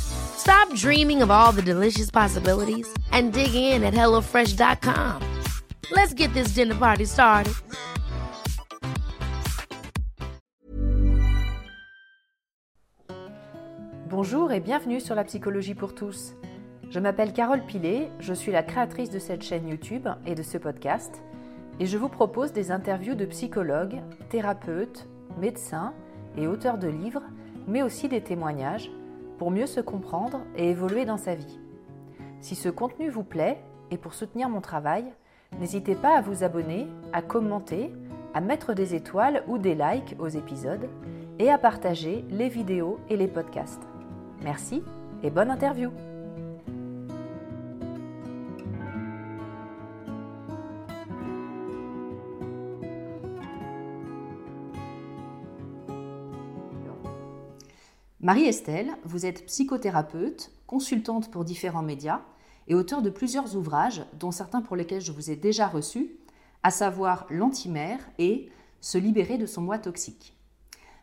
Stop dreaming of all the delicious possibilities and dig in at HelloFresh.com. Let's get this dinner party started. Bonjour et bienvenue sur la psychologie pour tous. Je m'appelle Carole Pilet, je suis la créatrice de cette chaîne YouTube et de ce podcast, et je vous propose des interviews de psychologues, thérapeutes, médecins et auteurs de livres, mais aussi des témoignages pour mieux se comprendre et évoluer dans sa vie. Si ce contenu vous plaît et pour soutenir mon travail, n'hésitez pas à vous abonner, à commenter, à mettre des étoiles ou des likes aux épisodes et à partager les vidéos et les podcasts. Merci et bonne interview Marie-Estelle, vous êtes psychothérapeute, consultante pour différents médias et auteur de plusieurs ouvrages, dont certains pour lesquels je vous ai déjà reçu, à savoir L'antimère et Se libérer de son moi toxique.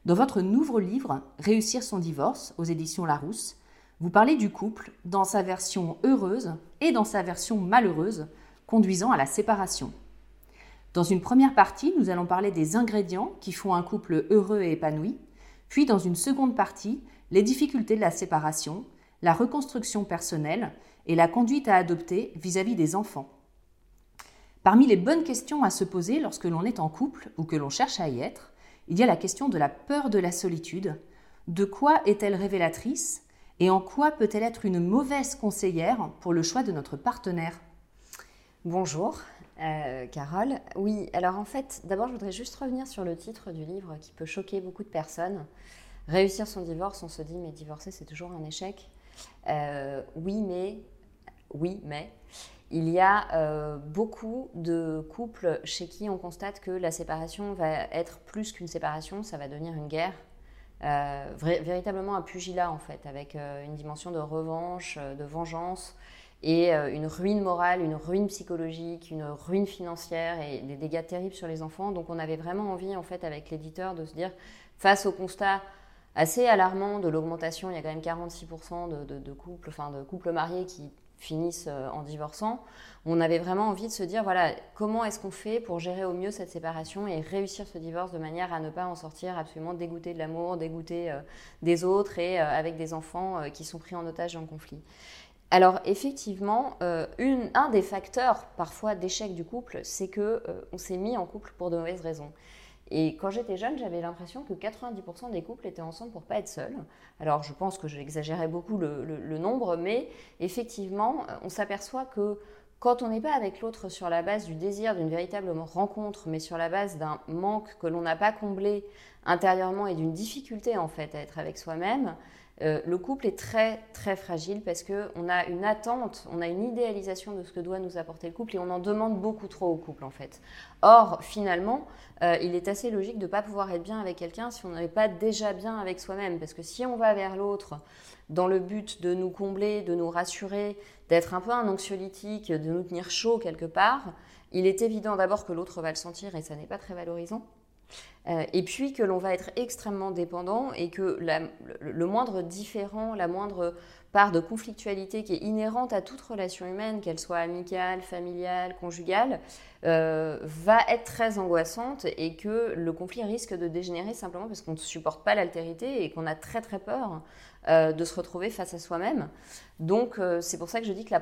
Dans votre nouveau livre, Réussir son divorce, aux éditions Larousse, vous parlez du couple dans sa version heureuse et dans sa version malheureuse, conduisant à la séparation. Dans une première partie, nous allons parler des ingrédients qui font un couple heureux et épanoui, puis dans une seconde partie, les difficultés de la séparation, la reconstruction personnelle et la conduite à adopter vis-à-vis des enfants. Parmi les bonnes questions à se poser lorsque l'on est en couple ou que l'on cherche à y être, il y a la question de la peur de la solitude. De quoi est-elle révélatrice et en quoi peut-elle être une mauvaise conseillère pour le choix de notre partenaire? Bonjour, euh, Carole. Oui, alors en fait, d'abord, je voudrais juste revenir sur le titre du livre qui peut choquer beaucoup de personnes. Réussir son divorce, on se dit, mais divorcer, c'est toujours un échec. Euh, oui, mais, oui, mais, il y a euh, beaucoup de couples chez qui on constate que la séparation va être plus qu'une séparation, ça va devenir une guerre. véritablement un pugilat en fait, avec une dimension de revanche, de vengeance, et euh, une ruine morale, une ruine psychologique, une ruine financière et des dégâts terribles sur les enfants. Donc on avait vraiment envie, en fait, avec l'éditeur, de se dire, face au constat assez alarmant de l'augmentation, il y a quand même 46% de, couples, enfin de couples mariés qui finissent euh, en divorçant, on avait vraiment envie de se dire, voilà, comment est-ce qu'on fait pour gérer au mieux cette séparation et réussir ce divorce de manière à ne pas en sortir absolument dégoûté de l'amour, dégoûté euh, des autres et avec des enfants qui sont pris en otage dans le conflit. Alors effectivement, euh, un des facteurs parfois d'échec du couple, c'est que euh, on s'est mis en couple pour de mauvaises raisons. Et quand j'étais jeune, j'avais l'impression que 90% des couples étaient ensemble pour pas être seuls. Alors je pense que j'exagérais beaucoup le, nombre, mais effectivement, euh, on s'aperçoit que quand on n'est pas avec l'autre sur la base du désir d'une véritable rencontre, mais sur la base d'un manque que l'on n'a pas comblé intérieurement et d'une difficulté en fait à être avec soi-même, euh, le couple est très très fragile parce qu'on a une attente, on a une idéalisation de ce que doit nous apporter le couple et on en demande beaucoup trop au couple en fait. Or finalement, euh, il est assez logique de ne pas pouvoir être bien avec quelqu'un si on n'est pas déjà bien avec soi-même parce que si on va vers l'autre dans le but de nous combler, de nous rassurer, d'être un peu un anxiolytique, de nous tenir chaud quelque part, il est évident d'abord que l'autre va le sentir et ça n'est pas très valorisant. Euh, et puis que l'on va être extrêmement dépendant et que le, moindre différent, la moindre part de conflictualité qui est inhérente à toute relation humaine, qu'elle soit amicale, familiale, conjugale, euh, va être très angoissante et que le conflit risque de dégénérer simplement parce qu'on ne supporte pas l'altérité et qu'on a très très peur euh, de se retrouver face à soi-même. Donc c'est pour ça que je dis que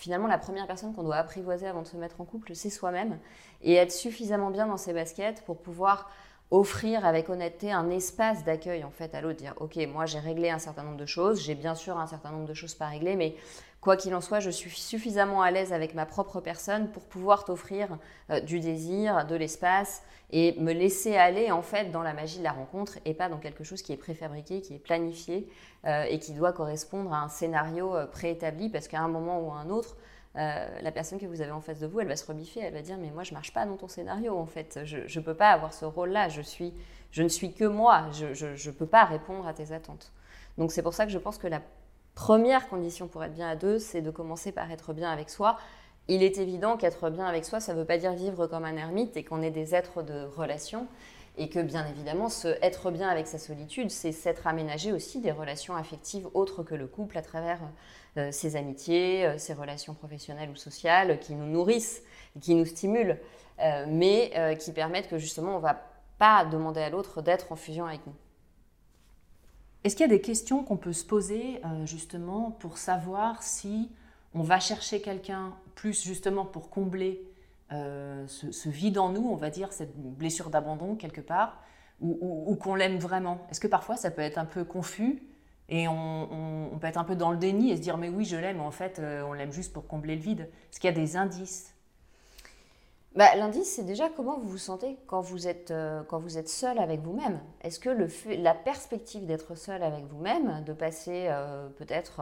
finalement la première personne qu'on doit apprivoiser avant de se mettre en couple, c'est soi-même. Et être suffisamment bien dans ses baskets pour pouvoir offrir avec honnêteté un espace d'accueil en fait à l'autre, dire ok moi j'ai réglé un certain nombre de choses, j'ai bien sûr un certain nombre de choses pas réglées, mais quoi qu'il en soit, je suis suffisamment à l'aise avec ma propre personne pour pouvoir t'offrir euh, du désir, de l'espace et me laisser aller en fait dans la magie de la rencontre et pas dans quelque chose qui est préfabriqué, qui est planifié euh, et qui doit correspondre à un scénario euh, préétabli parce qu'à un moment ou à un autre, la personne que vous avez en face de vous, elle va se rebiffer, elle va dire mais moi je marche pas dans ton scénario en fait, je ne peux pas avoir ce rôle-là, je ne suis que moi, je ne peux pas répondre à tes attentes. Donc c'est pour ça que je pense que la première condition pour être bien à deux, c'est de commencer par être bien avec soi. Il est évident qu'être bien avec soi, ça ne veut pas dire vivre comme un ermite et qu'on est des êtres de relation et que bien évidemment, se être bien avec sa solitude, c'est s'être aménagé aussi des relations affectives autres que le couple à travers euh, ses amitiés, euh, ses relations professionnelles ou sociales qui nous nourrissent, qui nous stimulent, euh, mais qui permettent que justement on ne va pas demander à l'autre d'être en fusion avec nous. Est-ce qu'il y a des questions qu'on peut se poser justement pour savoir si on va chercher quelqu'un plus justement pour combler ce, vide en nous, on va dire, cette blessure d'abandon quelque part, ou qu'on l'aime vraiment? Est-ce que parfois ça peut être un peu confus et on, peut être un peu dans le déni et se dire mais oui je l'aime, en fait euh, on l'aime juste pour combler le vide. Est-ce qu'il y a des indices? Bah, L'indice, c'est déjà comment vous vous sentez quand vous êtes, euh, quand vous êtes seul avec vous-même. Est-ce que la perspective d'être seul avec vous-même, de passer euh, peut-être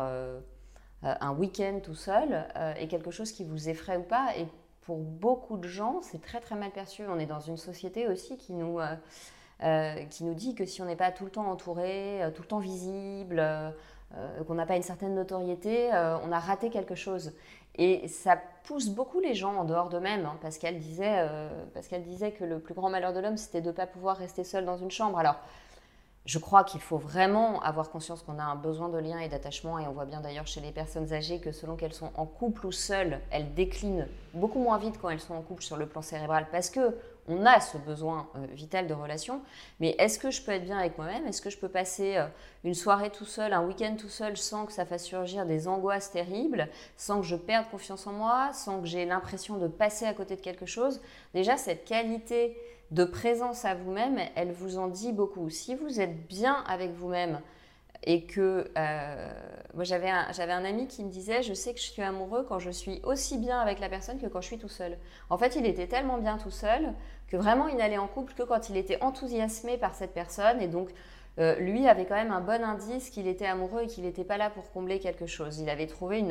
un week-end tout seul, est quelque chose qui vous effraie ou pas? Et pour beaucoup de gens, c'est très très mal perçu. On est dans une société aussi qui nous euh, qui nous dit que si on n'est pas tout le temps entouré, euh, tout le temps visible, euh, qu'on n'a pas une certaine notoriété, on a raté quelque chose. Et ça pousse beaucoup les gens en dehors d'eux-mêmes, hein, qu'elle disait, parce qu'elle disait que le plus grand malheur de l'homme, c'était de ne pas pouvoir rester seul dans une chambre. Alors, je crois qu'il faut vraiment avoir conscience qu'on a un besoin de lien et d'attachement, et on voit bien d'ailleurs chez les personnes âgées que selon qu'elles sont en couple ou seules, elles déclinent beaucoup moins vite quand elles sont en couple sur le plan cérébral, parce que on a ce besoin euh, vital de relation, mais est-ce que je peux être bien avec moi-même? Est-ce que je peux passer euh, une soirée tout seul, un week-end tout seul, sans que ça fasse surgir des angoisses terribles, sans que je perde confiance en moi, sans que j'ai l'impression de passer à côté de quelque chose? Déjà, cette qualité de présence à vous-même, elle vous en dit beaucoup. Si vous êtes bien avec vous-même, et que euh, moi j'avais un, j'avais un ami qui me disait je sais que je suis amoureux quand je suis aussi bien avec la personne que quand je suis tout seul. En fait, il était tellement bien tout seul que vraiment il n'allait en couple que quand il était enthousiasmé par cette personne et donc euh, lui avait quand même un bon indice qu'il était amoureux et qu'il n'était pas là pour combler quelque chose. Il avait trouvé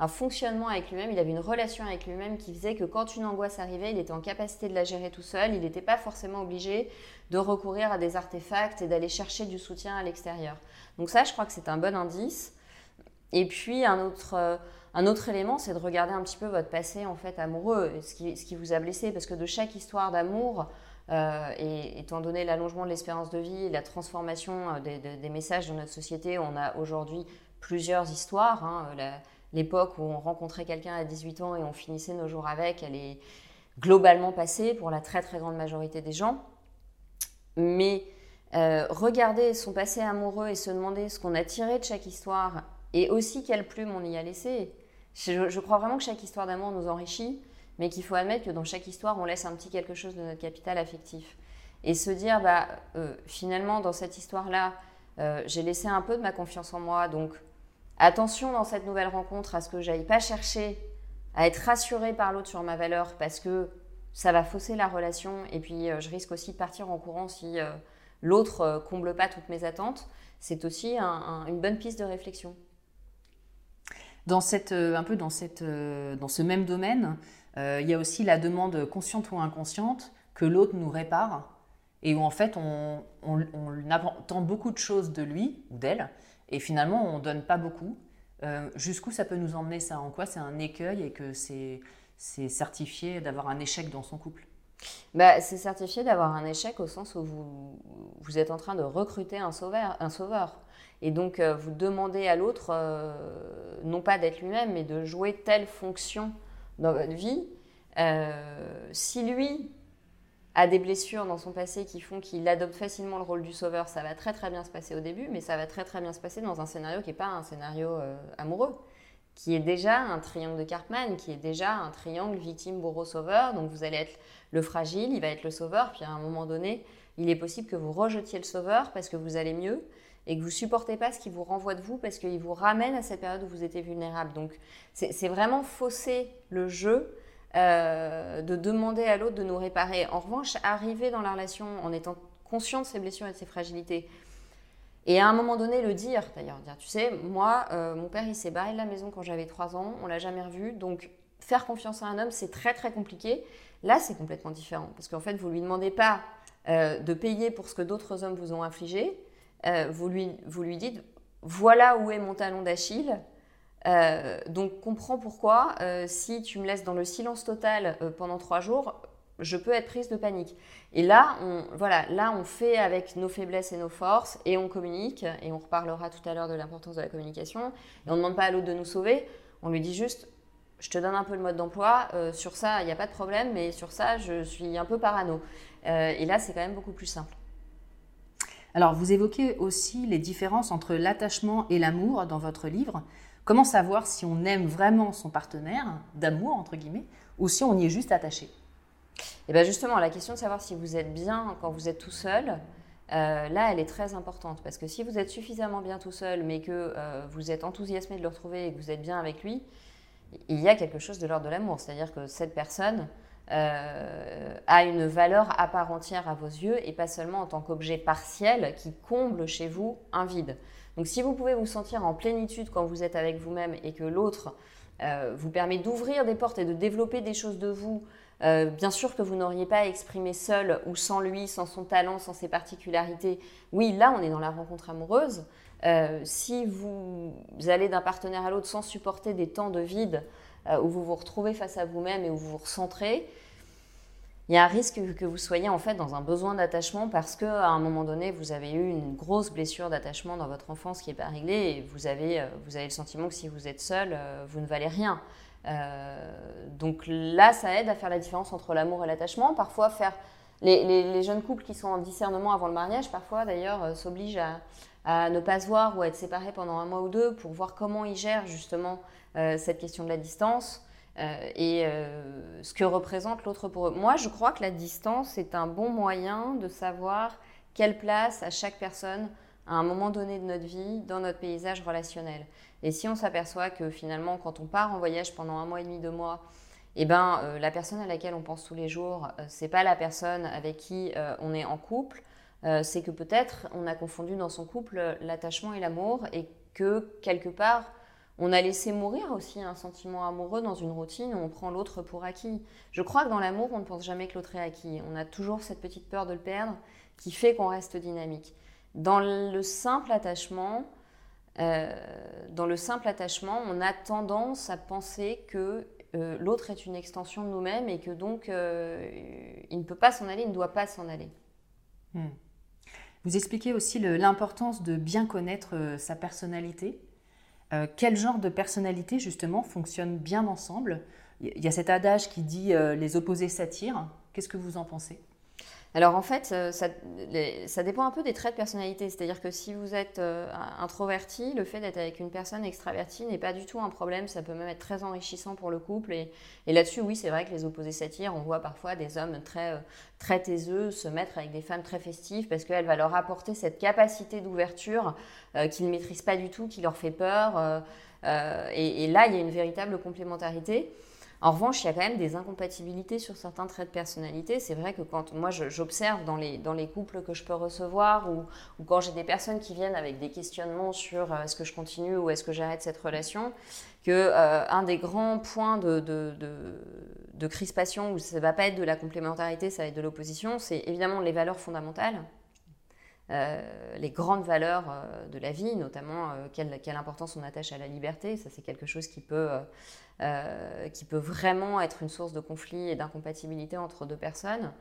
un fonctionnement avec lui-même, il avait une relation avec lui-même qui faisait que quand une angoisse arrivait, il était en capacité de la gérer tout seul, il n'était pas forcément obligé de recourir à des artefacts et d'aller chercher du soutien à l'extérieur. Donc ça, je crois que c'est un bon indice. Et puis un autre, euh, un autre élément, c'est de regarder un petit peu votre passé en fait amoureux, ce qui, ce qui vous a blessé, parce que de chaque histoire d'amour, euh, et étant donné l'allongement de l'espérance de vie et la transformation euh, des, messages de notre société, on a aujourd'hui plusieurs histoires. Hein. L'époque où on rencontrait quelqu'un à 18 ans et on finissait nos jours avec, elle est globalement passée pour la très très grande majorité des gens. Mais euh, regarder son passé amoureux et se demander ce qu'on a tiré de chaque histoire et aussi quelle plume on y a laissé. Je, crois vraiment que chaque histoire d'amour nous enrichit, mais qu'il faut admettre que dans chaque histoire, on laisse un petit quelque chose de notre capital affectif. Et se dire, bah, euh, finalement, dans cette histoire-là, euh, j'ai laissé un peu de ma confiance en moi, donc attention dans cette nouvelle rencontre à ce que j'aille pas chercher à être rassurée par l'autre sur ma valeur, parce que ça va fausser la relation, et puis je risque aussi de partir en courant si l'autre euh, comble pas toutes mes attentes, c'est aussi une bonne piste de réflexion. Dans cette, euh, un peu dans, cette, euh, dans ce même domaine, il y a aussi la demande consciente ou inconsciente que l'autre nous répare et où en fait on, on, attend beaucoup de choses de lui ou d'elle et finalement on donne pas beaucoup. Jusqu'où ça peut nous emmener ça? En quoi c'est un écueil et que c'est certifié d'avoir un échec dans son couple? Bah, C'est certifié d'avoir un échec au sens où vous, vous êtes en train de recruter un sauveur. Un sauveur. Et donc, euh, vous demandez à l'autre, euh, non pas d'être lui-même, mais de jouer telle fonction dans votre vie. Euh, si lui a des blessures dans son passé qui font qu'il adopte facilement le rôle du sauveur, ça va très très bien se passer au début, mais ça va très très bien se passer dans un scénario qui n'est pas un scénario amoureux, qui est déjà un triangle de Cartman, qui est déjà un triangle victime, bourreau, sauveur. Donc vous allez être le fragile, il va être le sauveur, puis à un moment donné, il est possible que vous rejetiez le sauveur parce que vous allez mieux et que vous supportez pas ce qui vous renvoie de vous parce qu'il vous ramène à cette période où vous étiez vulnérable. Donc c'est vraiment fausser le jeu euh, de demander à l'autre de nous réparer. En revanche, arriver dans la relation en étant conscient de ses blessures et de ses fragilités, et à un moment donné, le dire, d'ailleurs, dire, tu sais, moi, euh, mon père, il s'est barré de la maison quand j'avais 3 ans, on l'a jamais revu, donc faire confiance à un homme, c'est très très compliqué. Là, c'est complètement différent, parce qu'en fait, vous lui demandez pas euh, de payer pour ce que d'autres hommes vous ont infligé, euh, vous, lui, vous lui dites, voilà où est mon talon d'Achille, donc comprends pourquoi, si tu me laisses dans le silence total pendant trois jours, je peux être prise de panique. Et là, on, voilà, là, on fait avec nos faiblesses et nos forces et on communique. Et on reparlera tout à l'heure de l'importance de la communication. Et on ne demande pas à l'autre de nous sauver. On lui dit juste, je te donne un peu le mode d'emploi. Euh, sur ça, il n'y a pas de problème, mais sur ça, je suis un peu parano. Euh, et là, c'est quand même beaucoup plus simple. Alors, vous évoquez aussi les différences entre l'attachement et l'amour dans votre livre. Comment savoir si on aime vraiment son partenaire, d'amour entre guillemets, ou si on y est juste attaché? Et bien justement, la question de savoir si vous êtes bien quand vous êtes tout seul, euh, là, elle est très importante. Parce que si vous êtes suffisamment bien tout seul, mais que euh, vous êtes enthousiasmé de le retrouver et que vous êtes bien avec lui, il y a quelque chose de l'ordre de l'amour. C'est-à-dire que cette personne euh, a une valeur à part entière à vos yeux et pas seulement en tant qu'objet partiel qui comble chez vous un vide. Donc si vous pouvez vous sentir en plénitude quand vous êtes avec vous-même et que l'autre vous permet d'ouvrir des portes et de développer des choses de vous euh, bien sûr que vous n'auriez pas exprimé seul ou sans lui, sans son talent, sans ses particularités. Oui, là, on est dans la rencontre amoureuse. Euh, si vous allez d'un partenaire à l'autre sans supporter des temps de vide euh, où vous vous retrouvez face à vous-même et où vous vous recentrez, il y a un risque que vous soyez en fait dans un besoin d'attachement parce qu'à un moment donné, vous avez eu une grosse blessure d'attachement dans votre enfance qui n'est pas réglée et vous avez, vous avez le sentiment que si vous êtes seul, vous ne valez rien. Euh, donc là, ça aide à faire la différence entre l'amour et l'attachement. Parfois, faire les, jeunes couples qui sont en discernement avant le mariage, parfois d'ailleurs, euh, s'obligent à, ne pas se voir ou à être séparés pendant un mois ou deux pour voir comment ils gèrent justement euh, cette question de la distance et ce que représente l'autre pour eux. Moi, je crois que la distance est un bon moyen de savoir quelle place à chaque personne à un moment donné de notre vie dans notre paysage relationnel. Et si on s'aperçoit que finalement, quand on part en voyage pendant un mois et demi, deux mois, eh ben, euh, la personne à laquelle on pense tous les jours, euh, c'est pas la personne avec qui euh, on est en couple, c'est que peut-être on a confondu dans son couple l'attachement et l'amour et que quelque part on a laissé mourir aussi un sentiment amoureux dans une routine où on prend l'autre pour acquis. Je crois que dans l'amour, on ne pense jamais que l'autre est acquis. On a toujours cette petite peur de le perdre qui fait qu'on reste dynamique. Dans le simple attachement, euh, dans le simple attachement, on a tendance à penser que euh, l'autre est une extension de nous-mêmes et que donc euh, il ne peut pas s'en aller, il ne doit pas s'en aller. Hmm. Vous expliquez aussi l'importance de bien connaître sa personnalité. Quel genre de personnalité justement fonctionne bien ensemble? Il y a cet adage qui dit les opposés s'attirent. Qu'est-ce que vous en pensez? Alors en fait, euh, ça, dépend un peu des traits de personnalité. C'est-à-dire que si vous êtes euh, introverti, le fait d'être avec une personne extravertie n'est pas du tout un problème. Ça peut même être très enrichissant pour le couple. Et, là-dessus, oui, c'est vrai que les opposés s'attirent. On voit parfois des hommes très, euh, très taiseux se mettre avec des femmes très festives parce qu'elle va leur apporter cette capacité d'ouverture qu'ils ne maîtrisent pas du tout, qui leur fait peur. et, là, il y a une véritable complémentarité. En revanche, il y a quand même des incompatibilités sur certains traits de personnalité. C'est vrai que quand moi j'observe dans les, dans les couples que je peux recevoir ou, quand j'ai des personnes qui viennent avec des questionnements sur euh, est-ce que je continue ou est-ce que j'arrête cette relation, que euh, un des grands points de, de, de, crispation où ça ne va pas être de la complémentarité, ça va être de l'opposition, c'est évidemment les valeurs fondamentales. Les grandes valeurs de la vie, notamment quelle, quelle, importance on attache à la liberté. Ça, c'est quelque chose qui peut, qui peut vraiment être une source de conflit et d'incompatibilité entre deux personnes.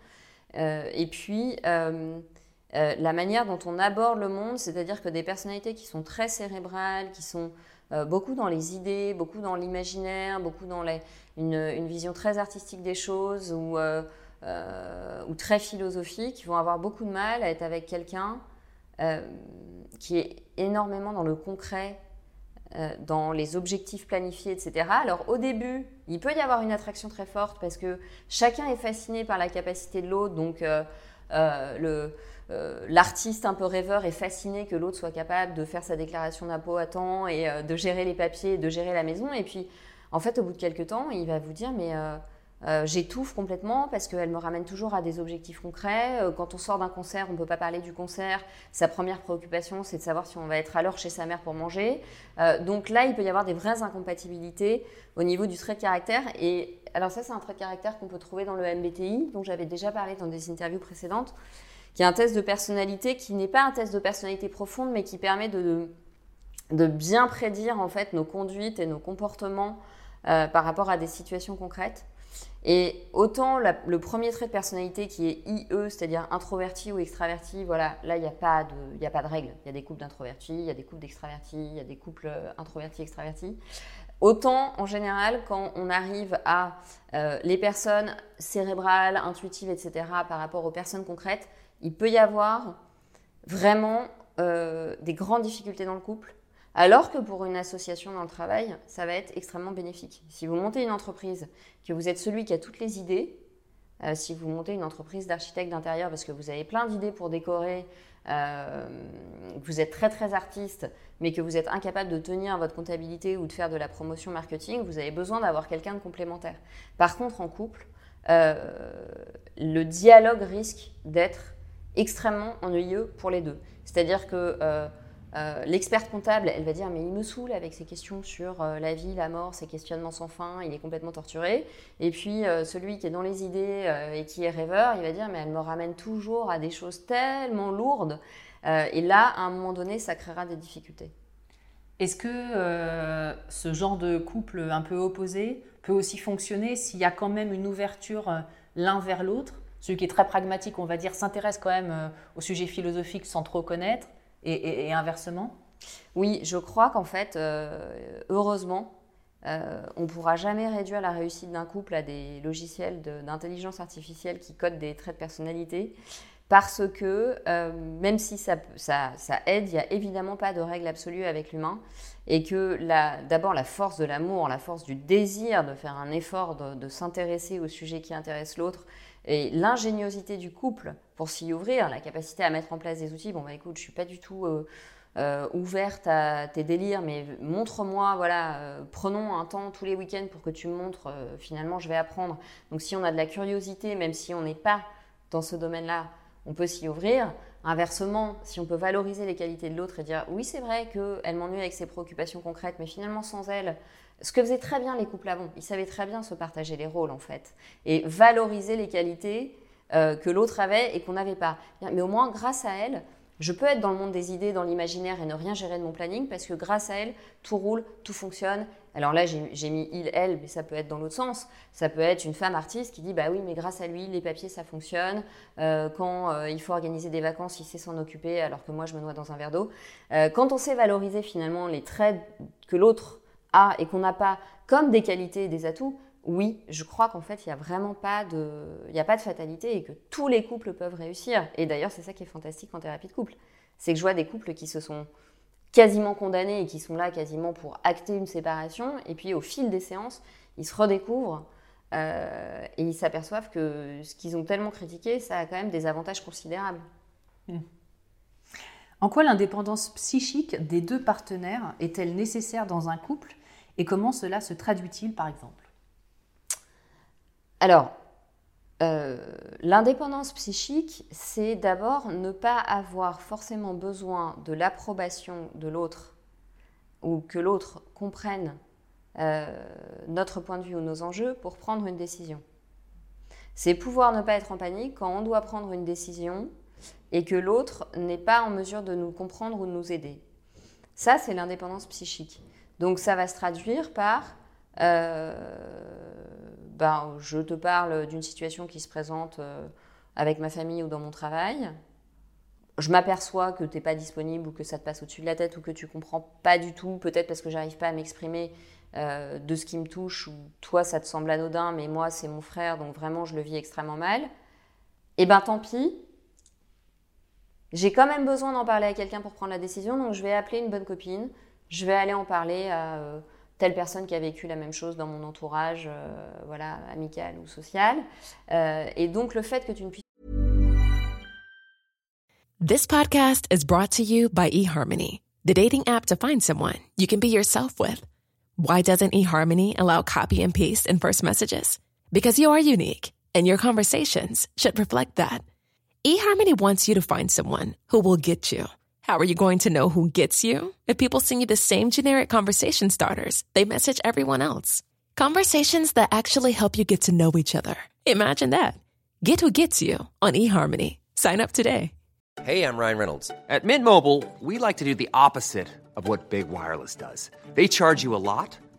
et puis, la manière dont on aborde le monde, c'est-à-dire que des personnalités qui sont très cérébrales, qui sont euh, beaucoup dans les idées, beaucoup dans l'imaginaire, beaucoup dans une, vision très artistique des choses ou, euh, euh, ou, très philosophique, qui vont avoir beaucoup de mal à être avec quelqu'un qui est énormément dans le concret, dans les objectifs planifiés, etc. Alors au début, il peut y avoir une attraction très forte parce que chacun est fasciné par la capacité de l'autre, donc euh, l'artiste un peu rêveur est fasciné que l'autre soit capable de faire sa déclaration d'impôt à temps et euh, de gérer les papiers, de gérer la maison. Et puis, en fait, au bout de quelques temps, il va vous dire, mais euh, j'étouffe complètement parce qu'elle me ramène toujours à des objectifs concrets. quand on sort d'un concert, on ne peut pas parler du concert. Sa première préoccupation, c'est de savoir si on va être à l'heure chez sa mère pour manger. donc là, il peut y avoir des vraies incompatibilités au niveau du trait de caractère. Et alors ça, c'est un trait de caractère qu'on peut trouver dans le MBTI, dont j'avais déjà parlé dans des interviews précédentes qui est un test de personnalité qui n'est pas un test de personnalité profonde, mais qui permet de, de bien prédire en fait nos conduites et nos comportements euh, par rapport à des situations concrètes. Et autant le premier trait de personnalité qui est IE, c'est-à-dire introverti ou extraverti, voilà, là il n'y a, pas de, a pas de règle. Il y a des couples d'introvertis, il y a des couples d'extravertis, il y a des couples euh, introvertis-extravertis. Autant en général, quand on arrive à euh, les personnes cérébrales, intuitives, etc., par rapport aux personnes concrètes, il peut y avoir vraiment euh, des grandes difficultés dans le couple, alors que pour une association dans le travail, ça va être extrêmement bénéfique. Si vous montez une entreprise, que vous êtes celui qui a toutes les idées, euh, si vous montez une entreprise d'architecte d'intérieur parce que vous avez plein d'idées pour décorer, euh, vous êtes très très artiste, mais que vous êtes incapable de tenir votre comptabilité ou de faire de la promotion marketing, vous avez besoin d'avoir quelqu'un de complémentaire. Par contre, en couple, le dialogue risque d'être extrêmement ennuyeux pour les deux. C'est-à-dire que euh, euh, l'experte comptable, elle va dire mais il me saoule avec ses questions sur euh, la vie, la mort, ses questionnements sans fin, il est complètement torturé. Et puis celui qui est dans les idées et qui est rêveur, il va dire mais elle me ramène toujours à des choses tellement lourdes. et là, à un moment donné, ça créera des difficultés. Est-ce que ce genre de couple un peu opposé peut aussi fonctionner s'il y a quand même une ouverture l'un vers l'autre? Celui qui est très pragmatique, on va dire, s'intéresse quand même euh, au sujet philosophique sans trop connaître, et, inversement Oui, je crois qu'en fait, euh, heureusement, euh, on ne pourra jamais réduire la réussite d'un couple à des logiciels d'intelligence artificielle qui codent des traits de personnalité. Parce que même si ça, ça, aide, il n'y a évidemment pas de règle absolue avec l'humain. Et que d'abord la force de l'amour, la force du désir de faire un effort, de, de s'intéresser au sujet qui intéresse l'autre, et l'ingéniosité du couple pour s'y ouvrir, la capacité à mettre en place des outils. Bon, bah écoute, je suis pas du tout euh, euh, ouverte à tes délires, mais montre-moi, voilà, euh, prenons un temps tous les week-ends pour que tu me montres, finalement, je vais apprendre. Donc, si on a de la curiosité, même si on n'est pas dans ce domaine-là, on peut s'y ouvrir. Inversement, si on peut valoriser les qualités de l'autre et dire oui, c'est vrai qu'elle m'ennuie avec ses préoccupations concrètes, mais finalement, sans elle, ce que faisaient très bien les couples avant, ils savaient très bien se partager les rôles en fait et valoriser les qualités euh, que l'autre avait et qu'on n'avait pas. Mais au moins, grâce à elle, je peux être dans le monde des idées, dans l'imaginaire et ne rien gérer de mon planning parce que grâce à elle, tout roule, tout fonctionne. Alors là, j'ai mis il, elle, mais ça peut être dans l'autre sens. Ça peut être une femme artiste qui dit bah oui, mais grâce à lui, les papiers ça fonctionne. Euh, quand euh, il faut organiser des vacances, il sait s'en occuper alors que moi je me noie dans un verre d'eau. quand on sait valoriser finalement les traits que l'autre et qu'on n'a pas comme des qualités et des atouts, oui, je crois qu'en fait, il n'y a vraiment pas de, y a pas de fatalité et que tous les couples peuvent réussir. Et d'ailleurs, c'est ça qui est fantastique en thérapie de couple. C'est que je vois des couples qui se sont quasiment condamnés et qui sont là quasiment pour acter une séparation. Et puis, au fil des séances, ils se redécouvrent euh, et ils s'aperçoivent que ce qu'ils ont tellement critiqué, ça a quand même des avantages considérables. Mmh. En quoi l'indépendance psychique des deux partenaires est-elle nécessaire dans un couple et comment cela se traduit-il par exemple? Alors, euh, l'indépendance psychique, c'est d'abord ne pas avoir forcément besoin de l'approbation de l'autre ou que l'autre comprenne euh, notre point de vue ou nos enjeux pour prendre une décision. C'est pouvoir ne pas être en panique quand on doit prendre une décision et que l'autre n'est pas en mesure de nous comprendre ou de nous aider. Ça, c'est l'indépendance psychique. Donc ça va se traduire par, euh, ben, je te parle d'une situation qui se présente euh, avec ma famille ou dans mon travail. Je m'aperçois que tu n'es pas disponible ou que ça te passe au-dessus de la tête ou que tu comprends pas du tout, peut-être parce que j'arrive pas à m'exprimer euh, de ce qui me touche ou toi ça te semble anodin, mais moi c'est mon frère donc vraiment je le vis extrêmement mal. Et eh ben tant pis, j'ai quand même besoin d'en parler à quelqu'un pour prendre la décision, donc je vais appeler une bonne copine, je vais aller en parler à euh, telle personne qui a vécu la même chose dans mon entourage, euh, voilà, amical ou social. Euh, et donc le fait que tu ne puisses This podcast is brought to you by eHarmony, the dating app to find someone you can be yourself with. Why doesn't eHarmony allow copy and paste in first messages? Because you are unique, and your conversations should reflect that. eHarmony wants you to find someone who will get you. How are you going to know who gets you? If people send you the same generic conversation starters, they message everyone else. Conversations that actually help you get to know each other. Imagine that. Get who gets you on eHarmony. Sign up today. Hey, I'm Ryan Reynolds. At Mint Mobile, we like to do the opposite of what Big Wireless does. They charge you a lot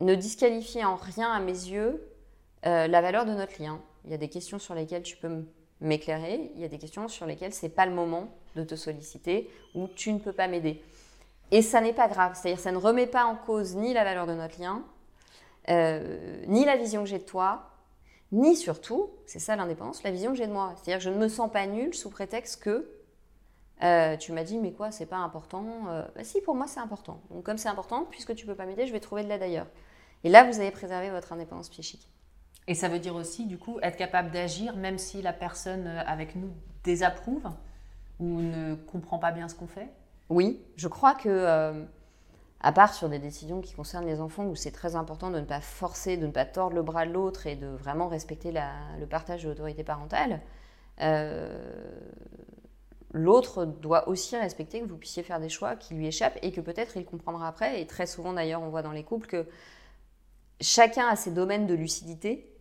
Ne disqualifie en rien à mes yeux euh, la valeur de notre lien. Il y a des questions sur lesquelles tu peux m'éclairer, il y a des questions sur lesquelles c'est pas le moment de te solliciter ou tu ne peux pas m'aider. Et ça n'est pas grave, c'est-à-dire ça ne remet pas en cause ni la valeur de notre lien, euh, ni la vision que j'ai de toi, ni surtout, c'est ça l'indépendance, la vision que j'ai de moi. C'est-à-dire je ne me sens pas nulle sous prétexte que euh, tu m'as dit mais quoi c'est pas important bah si pour moi c'est important donc comme c'est important puisque tu peux pas m'aider je vais trouver de l'aide ailleurs et là, vous avez préservé votre indépendance psychique. Et ça veut dire aussi, du coup, être capable d'agir même si la personne euh, avec nous désapprouve ou ne comprend pas bien ce qu'on fait? Oui, je crois que, euh, à part sur des décisions qui concernent les enfants, où c'est très important de ne pas forcer, de ne pas tordre le bras de l'autre et de vraiment respecter le partage de l'autorité parentale, euh, l'autre doit aussi respecter que vous puissiez faire des choix qui lui échappent et que peut-être il comprendra après. Et très souvent, d'ailleurs, on voit dans les couples que chacun a ses domaines de lucidité.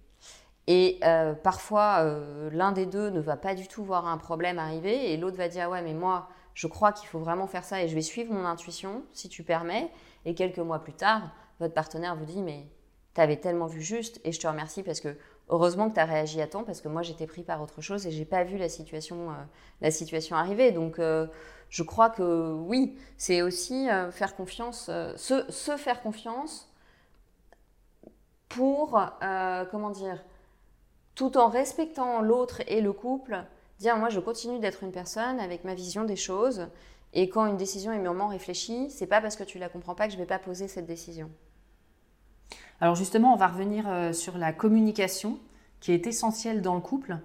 Et euh, parfois, euh, l'un des deux ne va pas du tout voir un problème arriver et l'autre va dire Ouais, mais moi, je crois qu'il faut vraiment faire ça et je vais suivre mon intuition, si tu permets. Et quelques mois plus tard, votre partenaire vous dit Mais tu avais tellement vu juste et je te remercie parce que heureusement que tu as réagi à temps parce que moi, j'étais pris par autre chose et j'ai pas vu la situation, euh, la situation arriver. Donc, je crois que oui, c'est aussi faire confiance, se faire confiance pour, euh, comment dire, tout en respectant l'autre et le couple, dire moi je continue d'être une personne avec ma vision des choses et quand une décision est mûrement réfléchie, c'est pas parce que tu la comprends pas que je vais pas poser cette décision. Alors justement, on va revenir euh, sur la communication qui est essentielle dans le couple.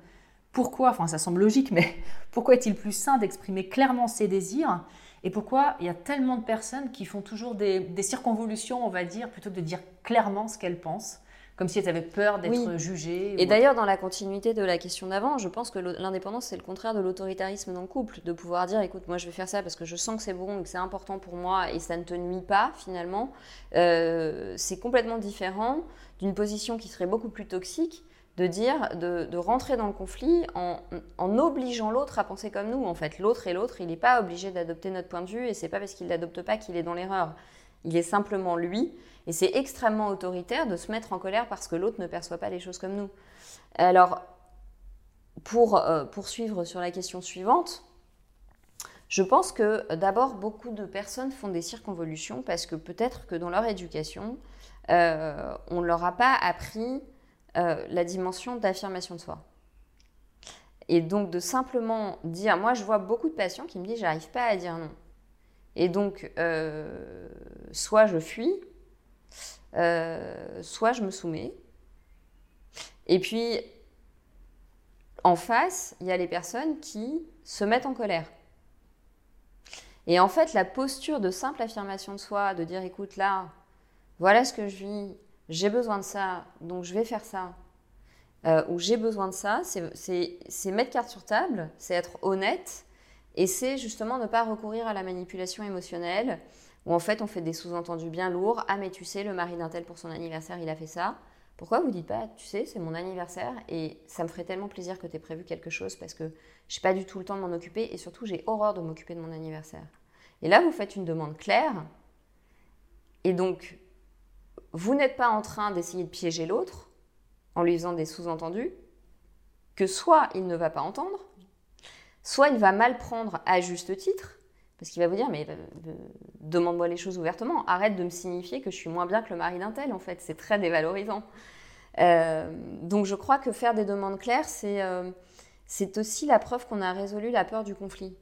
Pourquoi, enfin ça semble logique, mais pourquoi est-il plus sain d'exprimer clairement ses désirs et pourquoi il y a tellement de personnes qui font toujours des, circonvolutions, on va dire, plutôt que de dire clairement ce qu'elles pensent comme si elles avaient peur d'être jugées. Et d'ailleurs, dans la continuité de la question d'avant, je pense que l'indépendance, c'est le contraire de l'autoritarisme dans le couple, de pouvoir dire, écoute, moi je vais faire ça parce que je sens que c'est bon et que c'est important pour moi et ça ne te nuit pas finalement. Euh, c'est complètement différent d'une position qui serait beaucoup plus toxique de dire, de, rentrer dans le conflit en, obligeant l'autre à penser comme nous. En fait, l'autre et l'autre, il n'est pas obligé d'adopter notre point de vue et c'est pas parce qu'il l'adopte pas qu'il est dans l'erreur. Il est simplement lui et c'est extrêmement autoritaire de se mettre en colère parce que l'autre ne perçoit pas les choses comme nous. Alors, pour euh, poursuivre sur la question suivante, je pense que d'abord, beaucoup de personnes font des circonvolutions parce que peut-être que dans leur éducation, euh, on ne leur a pas appris euh, la dimension d'affirmation de soi. Et donc de simplement dire, moi je vois beaucoup de patients qui me disent, j'arrive pas à dire non. Et donc, euh, soit je fuis, euh, soit je me soumets. Et puis, en face, il y a les personnes qui se mettent en colère. Et en fait, la posture de simple affirmation de soi, de dire écoute, là, voilà ce que je vis, j'ai besoin de ça, donc je vais faire ça, euh, ou j'ai besoin de ça, c'est mettre carte sur table, c'est être honnête, et c'est justement ne pas recourir à la manipulation émotionnelle, où en fait on fait des sous-entendus bien lourds. Ah, mais tu sais, le mari d'un tel pour son anniversaire, il a fait ça. Pourquoi vous dites pas, tu sais, c'est mon anniversaire et ça me ferait tellement plaisir que tu aies prévu quelque chose parce que j'ai pas du tout le temps de m'en occuper et surtout j'ai horreur de m'occuper de mon anniversaire. Et là, vous faites une demande claire et donc vous n'êtes pas en train d'essayer de piéger l'autre en lui faisant des sous-entendus que soit il ne va pas entendre, soit il va mal prendre à juste titre parce qu'il va vous dire, mais euh, euh, demande-moi les choses ouvertement. Arrête de me signifier que je suis moins bien que le mari d'un tel, en fait. C'est très dévalorisant. Euh, donc je crois que faire des demandes claires, c'est aussi la preuve qu'on a résolu la peur du conflit.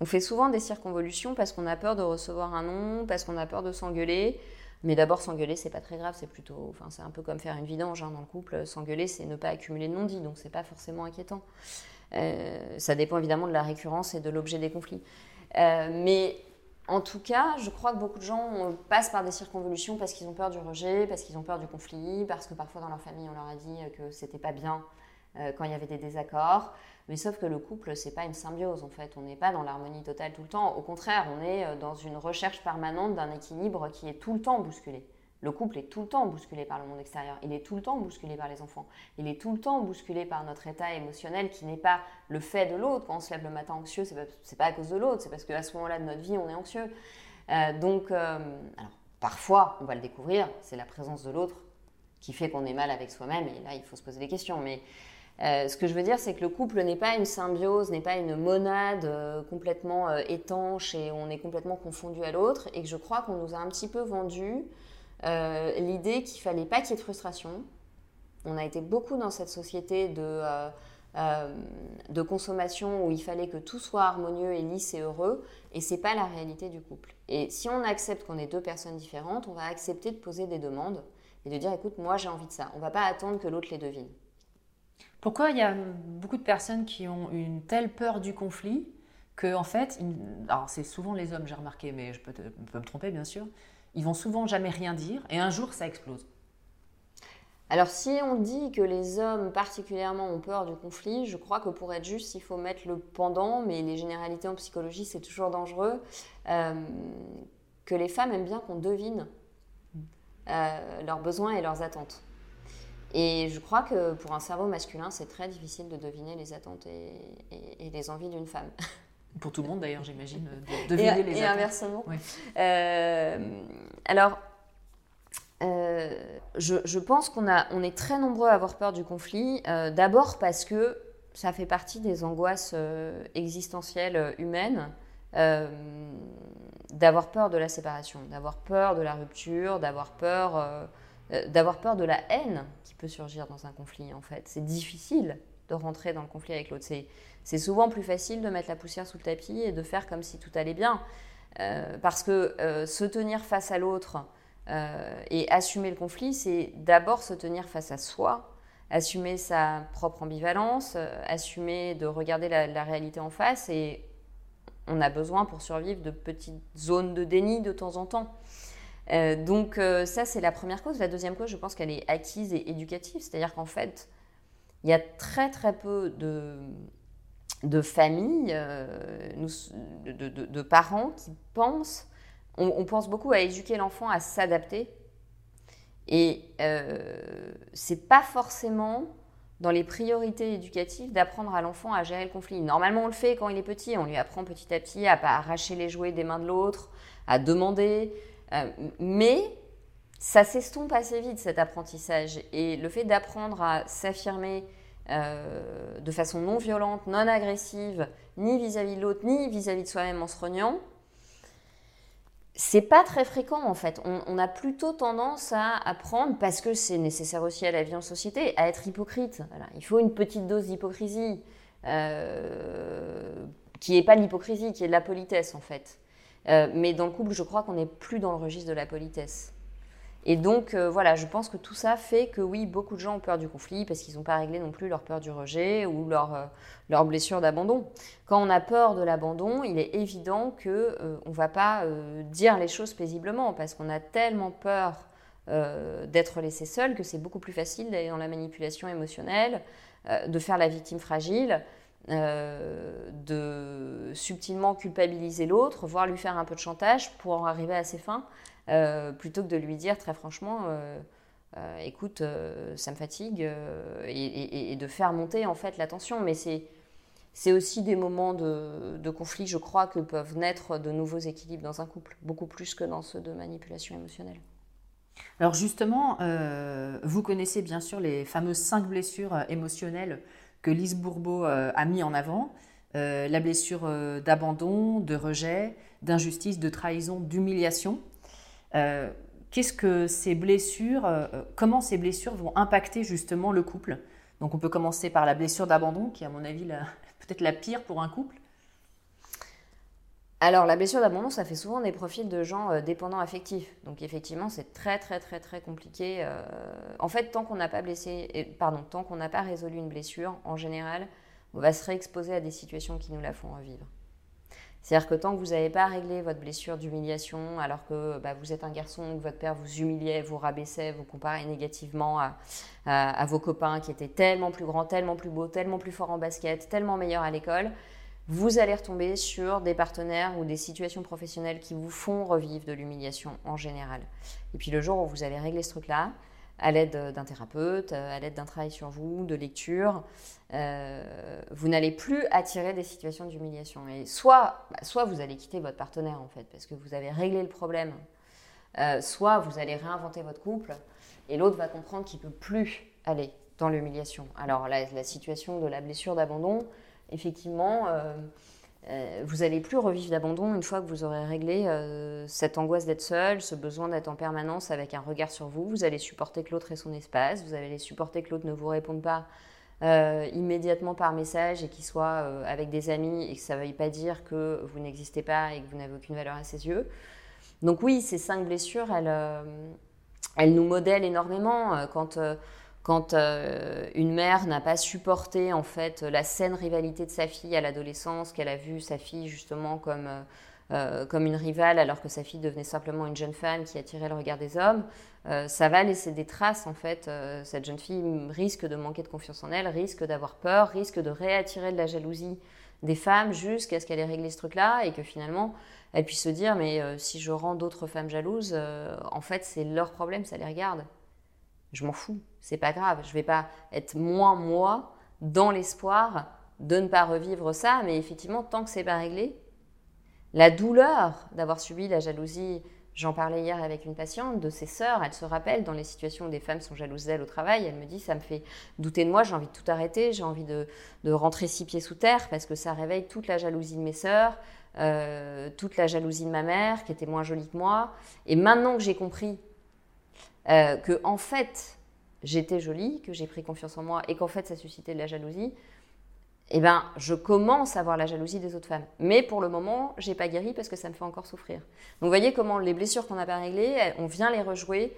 On fait souvent des circonvolutions parce qu'on a peur de recevoir un non, parce qu'on a peur de s'engueuler. Mais d'abord, s'engueuler, c'est pas très grave, c'est plutôt. Enfin, c'est un peu comme faire une vidange hein, dans le couple. S'engueuler, c'est ne pas accumuler de non-dits, donc c'est pas forcément inquiétant. Euh, ça dépend évidemment de la récurrence et de l'objet des conflits. Euh, mais en tout cas, je crois que beaucoup de gens passent par des circonvolutions parce qu'ils ont peur du rejet, parce qu'ils ont peur du conflit, parce que parfois dans leur famille on leur a dit que c'était pas bien euh, quand il y avait des désaccords. Mais sauf que le couple, c'est pas une symbiose en fait. On n'est pas dans l'harmonie totale tout le temps. Au contraire, on est dans une recherche permanente d'un équilibre qui est tout le temps bousculé. Le couple est tout le temps bousculé par le monde extérieur, il est tout le temps bousculé par les enfants, il est tout le temps bousculé par notre état émotionnel qui n'est pas le fait de l'autre. Quand on se lève le matin anxieux, c'est pas, pas à cause de l'autre, c'est parce qu'à ce moment-là de notre vie, on est anxieux. Euh, donc, euh, alors, parfois, on va le découvrir, c'est la présence de l'autre qui fait qu'on est mal avec soi-même, et là, il faut se poser des questions. Mais euh, ce que je veux dire, c'est que le couple n'est pas une symbiose, n'est pas une monade complètement étanche et on est complètement confondu à l'autre, et que je crois qu'on nous a un petit peu vendu euh, l'idée qu'il fallait pas qu'il y ait de frustration. On a été beaucoup dans cette société de, euh, euh, de consommation où il fallait que tout soit harmonieux et lisse et heureux, et c'est pas la réalité du couple. Et si on accepte qu'on est deux personnes différentes, on va accepter de poser des demandes et de dire écoute, moi j'ai envie de ça. On va pas attendre que l'autre les devine. Pourquoi il y a beaucoup de personnes qui ont une telle peur du conflit que en fait, alors c'est souvent les hommes, j'ai remarqué, mais je peux, je peux me tromper bien sûr, ils vont souvent jamais rien dire et un jour ça explose. Alors si on dit que les hommes particulièrement ont peur du conflit, je crois que pour être juste, il faut mettre le pendant, mais les généralités en psychologie, c'est toujours dangereux, euh, que les femmes aiment bien qu'on devine euh, leurs besoins et leurs attentes. Et je crois que pour un cerveau masculin, c'est très difficile de deviner les attentes et les envies d'une femme. Pour tout le monde d'ailleurs, j'imagine, de deviner les Et inversement. Euh, alors, euh, je, pense qu'on on est très nombreux à avoir peur du conflit. Euh, d'abord parce que ça fait partie des angoisses existentielles humaines. d'avoir peur de la séparation, d'avoir peur de la rupture, d'avoir peur, d'avoir peur de la haine qui peut surgir dans un conflit. En fait, c'est difficile de rentrer dans le conflit avec l'autre. C'est souvent plus facile de mettre la poussière sous le tapis et de faire comme si tout allait bien. Euh, parce que euh, se tenir face à l'autre euh, et assumer le conflit, c'est d'abord se tenir face à soi, assumer sa propre ambivalence, assumer de regarder la, réalité en face et on a besoin pour survivre de petites zones de déni de temps en temps. Donc ça, c'est la première cause. La deuxième cause, je pense qu'elle est acquise et éducative, c'est-à-dire qu'en fait, il y a très très peu de, familles, euh, de, parents qui pensent, on, pense beaucoup à éduquer l'enfant à s'adapter. Et euh, c'est pas forcément dans les priorités éducatives d'apprendre à l'enfant à gérer le conflit. Normalement, on le fait quand il est petit, on lui apprend petit à petit à pas arracher les jouets des mains de l'autre, à demander. Euh, mais ça s'estompe assez vite cet apprentissage. Et le fait d'apprendre à s'affirmer euh, de façon non violente, non agressive, ni vis-à-vis de l'autre, ni vis-à-vis de soi-même en se reniant, c'est pas très fréquent en fait. On, a plutôt tendance à apprendre, parce que c'est nécessaire aussi à la vie en société, à être hypocrite. Il faut une petite dose d'hypocrisie, euh, qui n'est pas l'hypocrisie, qui est de la politesse en fait. Euh, mais dans le couple, je crois qu'on n'est plus dans le registre de la politesse. Et donc, euh, voilà, je pense que tout ça fait que oui, beaucoup de gens ont peur du conflit parce qu'ils n'ont pas réglé non plus leur peur du rejet ou leur, euh, blessure d'abandon. Quand on a peur de l'abandon, il est évident qu'on euh, ne va pas dire les choses paisiblement parce qu'on a tellement peur d'être laissé seul que c'est beaucoup plus facile d'aller dans la manipulation émotionnelle, de faire la victime fragile. De subtilement culpabiliser l'autre, voire lui faire un peu de chantage pour en arriver à ses fins. Euh, plutôt que de lui dire très franchement, euh, euh, écoute, ça me fatigue, et, de faire monter en fait la tension. Mais c'est aussi des moments de, conflit, je crois, que peuvent naître de nouveaux équilibres dans un couple, beaucoup plus que dans ceux de manipulation émotionnelle. Alors justement, vous connaissez bien sûr les fameuses cinq blessures émotionnelles que Lise Bourbeau a mis en avant. la blessure d'abandon, de rejet, d'injustice, de trahison, d'humiliation. Euh, qu'est-ce que ces blessures, euh, comment ces blessures vont impacter justement le couple? Donc on peut commencer par la blessure d'abandon, qui est à mon avis peut-être la pire pour un couple. Alors, la blessure d'abandon, ça fait souvent des profils de gens euh, dépendants affectifs. Donc, effectivement, c'est très, très, très, très compliqué. En fait, tant qu'on n'a pas blessé, pardon, tant qu'on n'a pas résolu une blessure, en général, on va se réexposer à des situations qui nous la font revivre. C'est-à-dire que tant que vous n'avez pas réglé votre blessure d'humiliation, alors que bah, vous êtes un garçon, que votre père vous humiliait, vous rabaissait, vous comparait négativement à, vos copains qui étaient tellement plus grands, tellement plus beaux, tellement plus forts en basket, tellement meilleurs à l'école, vous allez retomber sur des partenaires ou des situations professionnelles qui vous font revivre de l'humiliation en général. Et puis le jour où vous allez régler ce truc-là, à l'aide d'un thérapeute, à l'aide d'un travail sur vous, de lecture, euh, vous n'allez plus attirer des situations d'humiliation. Et soit, bah, soit vous allez quitter votre partenaire en fait, parce que vous avez réglé le problème, euh, soit vous allez réinventer votre couple et l'autre va comprendre qu'il ne peut plus aller dans l'humiliation. Alors la, situation de la blessure d'abandon, effectivement, euh, euh, vous n'allez plus revivre d'abandon une fois que vous aurez réglé euh, cette angoisse d'être seul, ce besoin d'être en permanence avec un regard sur vous. Vous allez supporter que l'autre ait son espace, vous allez supporter que l'autre ne vous réponde pas immédiatement par message et qu'il soit avec des amis et que ça ne veuille pas dire que vous n'existez pas et que vous n'avez aucune valeur à ses yeux. Donc oui, ces cinq blessures, elles, elles nous modèlent énormément. Quand quand euh, une mère n'a pas supporté en fait la saine rivalité de sa fille à l'adolescence, qu'elle a vu sa fille justement comme, euh, euh, comme une rivale alors que sa fille devenait simplement une jeune femme qui attirait le regard des hommes, ça va laisser des traces en fait. cette jeune fille risque de manquer de confiance en elle, risque d'avoir peur, risque de réattirer de la jalousie des femmes jusqu'à ce qu'elle ait réglé ce truc-là et que finalement elle puisse se dire mais si je rends d'autres femmes jalouses, en fait c'est leur problème, ça les regarde je m'en fous, c'est pas grave, je vais pas être moins moi dans l'espoir de ne pas revivre ça, mais effectivement, tant que c'est pas réglé, la douleur d'avoir subi la jalousie, j'en parlais hier avec une patiente, de ses sœurs, elle se rappelle dans les situations où des femmes sont jalouses d'elle au travail, elle me dit ça me fait douter de moi, j'ai envie de tout arrêter, j'ai envie de, rentrer six pieds sous terre parce que ça réveille toute la jalousie de mes sœurs, euh, toute la jalousie de ma mère qui était moins jolie que moi. Et maintenant que j'ai compris euh, que en fait j'étais jolie, que j'ai pris confiance en moi et qu'en fait ça suscitait de la jalousie, eh ben je commence à avoir la jalousie des autres femmes. Mais pour le moment, j'ai pas guéri parce que ça me fait encore souffrir. Donc vous voyez comment les blessures qu'on n'a pas réglées, on vient les rejouer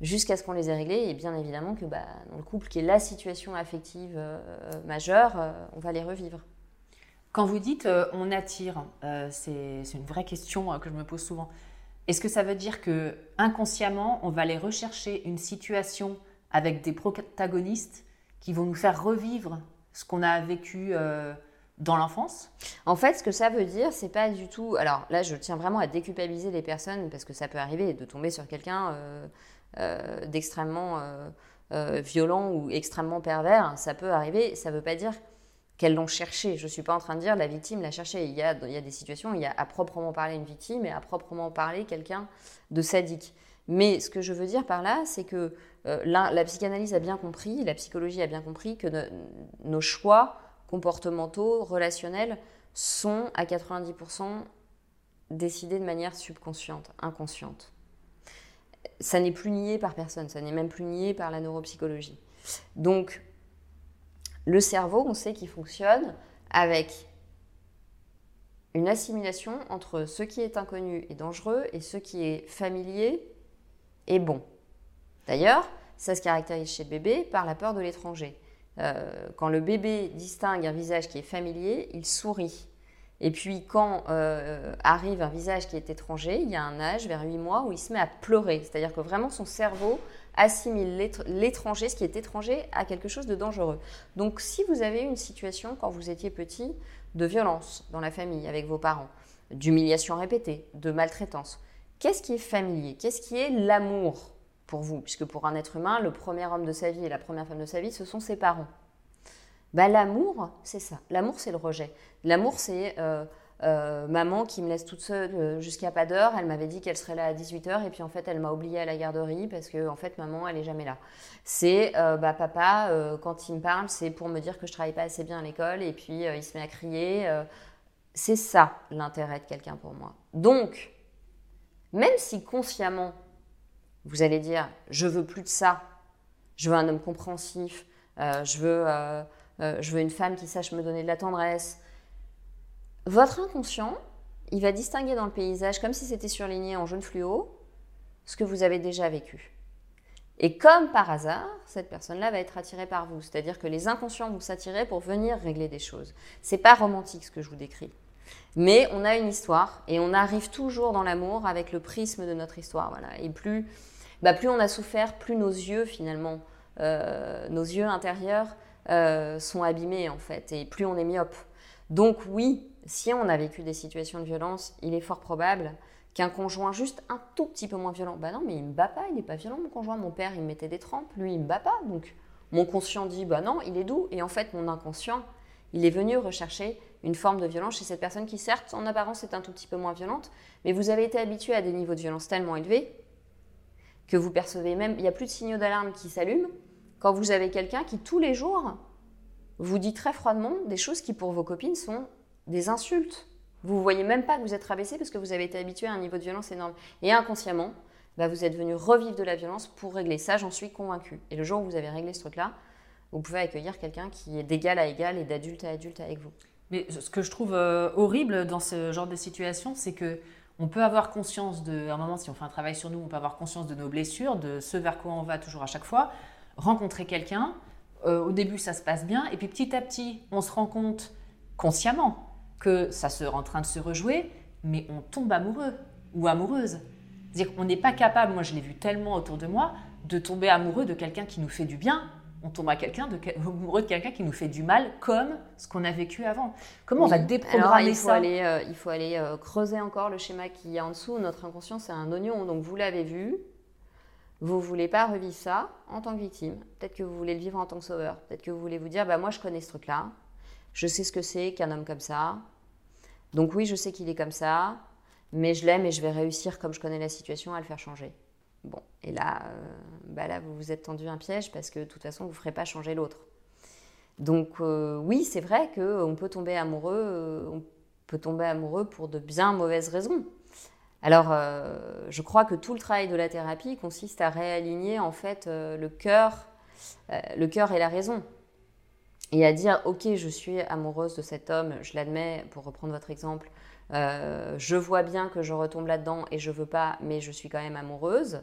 jusqu'à ce qu'on les ait réglées. Et bien évidemment que bah, dans le couple qui est la situation affective euh, majeure, euh, on va les revivre. Quand vous dites on attire, c'est une vraie question que je me pose souvent. Est-ce que ça veut dire que inconsciemment, on va aller rechercher une situation avec des protagonistes qui vont nous faire revivre ce qu'on a vécu euh, dans l'enfance? En fait, ce que ça veut dire, c'est pas du tout. Alors là, je tiens vraiment à déculpabiliser les personnes parce que ça peut arriver de tomber sur quelqu'un euh, euh, d'extrêmement violent ou extrêmement pervers. Ça peut arriver. Ça veut pas dire qu'elles l'ont cherché. Je ne suis pas en train de dire la victime l'a cherché. Il y, a, il y a des situations où il y a à proprement parler une victime et à proprement parler quelqu'un de sadique. Mais ce que je veux dire par là, c'est que euh, la, psychanalyse a bien compris, la psychologie a bien compris que nos choix comportementaux, relationnels, sont à 90% décidés de manière subconsciente, inconsciente. Ça n'est plus nié par personne, ça n'est même plus nié par la neuropsychologie. Donc, le cerveau, on sait qu'il fonctionne avec une assimilation entre ce qui est inconnu et dangereux et ce qui est familier est bon. D'ailleurs, ça se caractérise chez le bébé par la peur de l'étranger. Euh, quand le bébé distingue un visage qui est familier, il sourit. Et puis quand euh, arrive un visage qui est étranger, il y a un âge, vers 8 mois, où il se met à pleurer. C'est-à-dire que vraiment son cerveau assimile l'étranger, ce qui est étranger, à quelque chose de dangereux. Donc si vous avez une situation, quand vous étiez petit, de violence dans la famille avec vos parents, d'humiliation répétée, de maltraitance, qu'est-ce qui est familier? Qu'est-ce qui est l'amour pour vous? Puisque pour un être humain, le premier homme de sa vie et la première femme de sa vie, ce sont ses parents. Bah, l'amour, c'est ça. L'amour, c'est le rejet. L'amour, c'est euh, euh, maman qui me laisse toute seule euh, jusqu'à pas d'heure. Elle m'avait dit qu'elle serait là à 18h et puis en fait, elle m'a oubliée à la garderie parce que en fait, maman, elle est jamais là. C'est bah, papa, quand il me parle, c'est pour me dire que je travaille pas assez bien à l'école et puis il se met à crier. c'est ça l'intérêt de quelqu'un pour moi. Donc, même si consciemment, vous allez dire, je veux plus de ça, je veux un homme compréhensif, je veux euh, je veux une femme qui sache me donner de la tendresse. Votre inconscient, il va distinguer dans le paysage, comme si c'était surligné en jaune fluo, ce que vous avez déjà vécu. Et comme par hasard, cette personne-là va être attirée par vous. C'est-à-dire que les inconscients vont s'attirer pour venir régler des choses. C'est pas romantique ce que je vous décris. Mais on a une histoire et on arrive toujours dans l'amour avec le prisme de notre histoire. Voilà. Et plus, bah, plus on a souffert, plus nos yeux finalement, euh, nos yeux intérieurs euh, sont abîmés en fait, et plus on est myope. Donc oui, si on a vécu des situations de violence, il est fort probable qu'un conjoint juste un tout petit peu moins violent, bah non mais il me bat pas, il n'est pas violent mon conjoint, mon père il mettait des trempes, lui il me bat pas, donc mon conscient dit bah non il est doux, et en fait mon inconscient il est venu rechercher une forme de violence chez cette personne qui certes en apparence est un tout petit peu moins violente, mais vous avez été habitué à des niveaux de violence tellement élevés que vous percevez même, il n'y a plus de signaux d'alarme qui s'allument, quand vous avez quelqu'un qui tous les jours vous dit très froidement des choses qui pour vos copines sont des insultes. Vous ne voyez même pas que vous êtes rabaissé parce que vous avez été habitué à un niveau de violence énorme. Et inconsciemment, bah, vous êtes venu revivre de la violence pour régler. Ça, j'en suis convaincue. Et le jour où vous avez réglé ce truc-là, vous pouvez accueillir quelqu'un qui est d'égal à égal et d'adulte à adulte avec vous. Mais ce que je trouve euh, horrible dans ce genre de situation, c'est que on peut avoir conscience de, à un moment, si on fait un travail sur nous, on peut avoir conscience de nos blessures, de ce vers quoi on va toujours à chaque fois rencontrer quelqu'un. Euh, au début, ça se passe bien, et puis petit à petit, on se rend compte consciemment que ça se en train de se rejouer, mais on tombe amoureux ou amoureuse. C'est-à-dire qu'on n'est pas capable, moi je l'ai vu tellement autour de moi, de tomber amoureux de quelqu'un qui nous fait du bien. On tombe à quelqu'un de, amoureux de quelqu'un qui nous fait du mal, comme ce qu'on a vécu avant. Comment on va déprogrammer il faut ça? aller, euh, Il faut aller euh, creuser encore le schéma qui y a en dessous. Notre inconscient, c'est un oignon. Donc vous l'avez vu, vous ne voulez pas revivre ça en tant que victime. Peut-être que vous voulez le vivre en tant que sauveur. Peut-être que vous voulez vous dire, bah, moi je connais ce truc-là. Je sais ce que c'est qu'un homme comme ça. Donc oui, je sais qu'il est comme ça. Mais je l'aime et je vais réussir, comme je connais la situation, à le faire changer. Bon, et là, euh, bah là vous vous êtes tendu un piège parce que de toute façon, vous ne ferez pas changer l'autre. Donc euh, oui, c'est vrai qu'on peut tomber amoureux, euh, on peut tomber amoureux pour de bien mauvaises raisons. Alors, euh, je crois que tout le travail de la thérapie consiste à réaligner en fait euh, le cœur, euh, le cœur et la raison, et à dire ok, je suis amoureuse de cet homme, je l'admets. Pour reprendre votre exemple, je vois bien que je retombe là-dedans et je veux pas, mais je suis quand même amoureuse.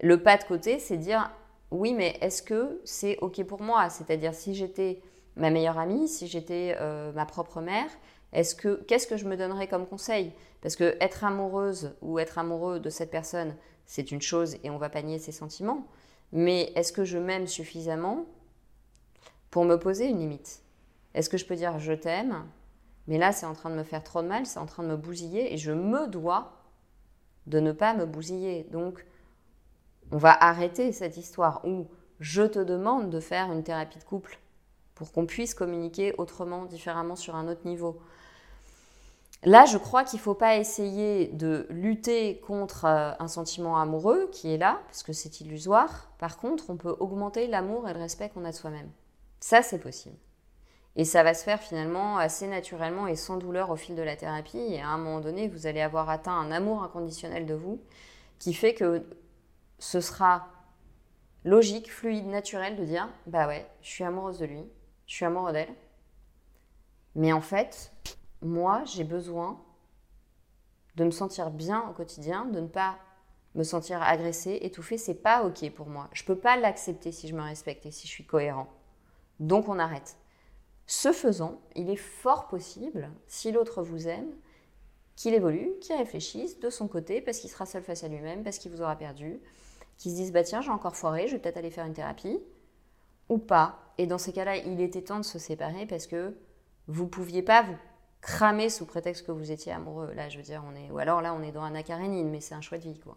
Le pas de côté, c'est dire oui, mais est-ce que c'est ok pour moi? C'est-à-dire si j'étais ma meilleure amie, si j'étais ma propre mère, est-ce que qu'est-ce que je me donnerais comme conseil? Parce que être amoureuse ou être amoureux de cette personne, c'est une chose et on va pas nier ses sentiments. Mais est-ce que je m'aime suffisamment pour me poser une limite Est-ce que je peux dire je t'aime? Mais là, c'est en train de me faire trop de mal, c'est en train de me bousiller et je me dois de ne pas me bousiller. Donc, on va arrêter cette histoire où je te demande de faire une thérapie de couple pour qu'on puisse communiquer autrement, différemment, sur un autre niveau. Là, je crois qu'il ne faut pas essayer de lutter contre euh, un sentiment amoureux qui est là, parce que c'est illusoire. Par contre, on peut augmenter l'amour et le respect qu'on a de soi-même. Ça, c'est possible. Et ça va se faire finalement assez naturellement et sans douleur au fil de la thérapie. Et à un moment donné, vous allez avoir atteint un amour inconditionnel de vous qui fait que ce sera logique, fluide, naturel de dire Bah ouais, je suis amoureuse de lui, je suis amoureuse d'elle. Mais en fait, moi, j'ai besoin de me sentir bien au quotidien, de ne pas me sentir agressée, étouffée, c'est pas ok pour moi. Je peux pas l'accepter si je me respecte et si je suis cohérent. Donc on arrête. Ce faisant, il est fort possible, si l'autre vous aime, qu'il évolue, qu'il réfléchisse de son côté parce qu'il sera seul face à lui-même, parce qu'il vous aura perdu, qu'il se dise bah tiens j'ai encore foiré, je vais peut-être aller faire une thérapie ou pas. Et dans ces cas-là, il était temps de se séparer parce que vous pouviez pas vous cramer sous prétexte que vous étiez amoureux. Là, je veux dire, on est ou alors là on est dans un Karenine, mais c'est un choix de vie quoi.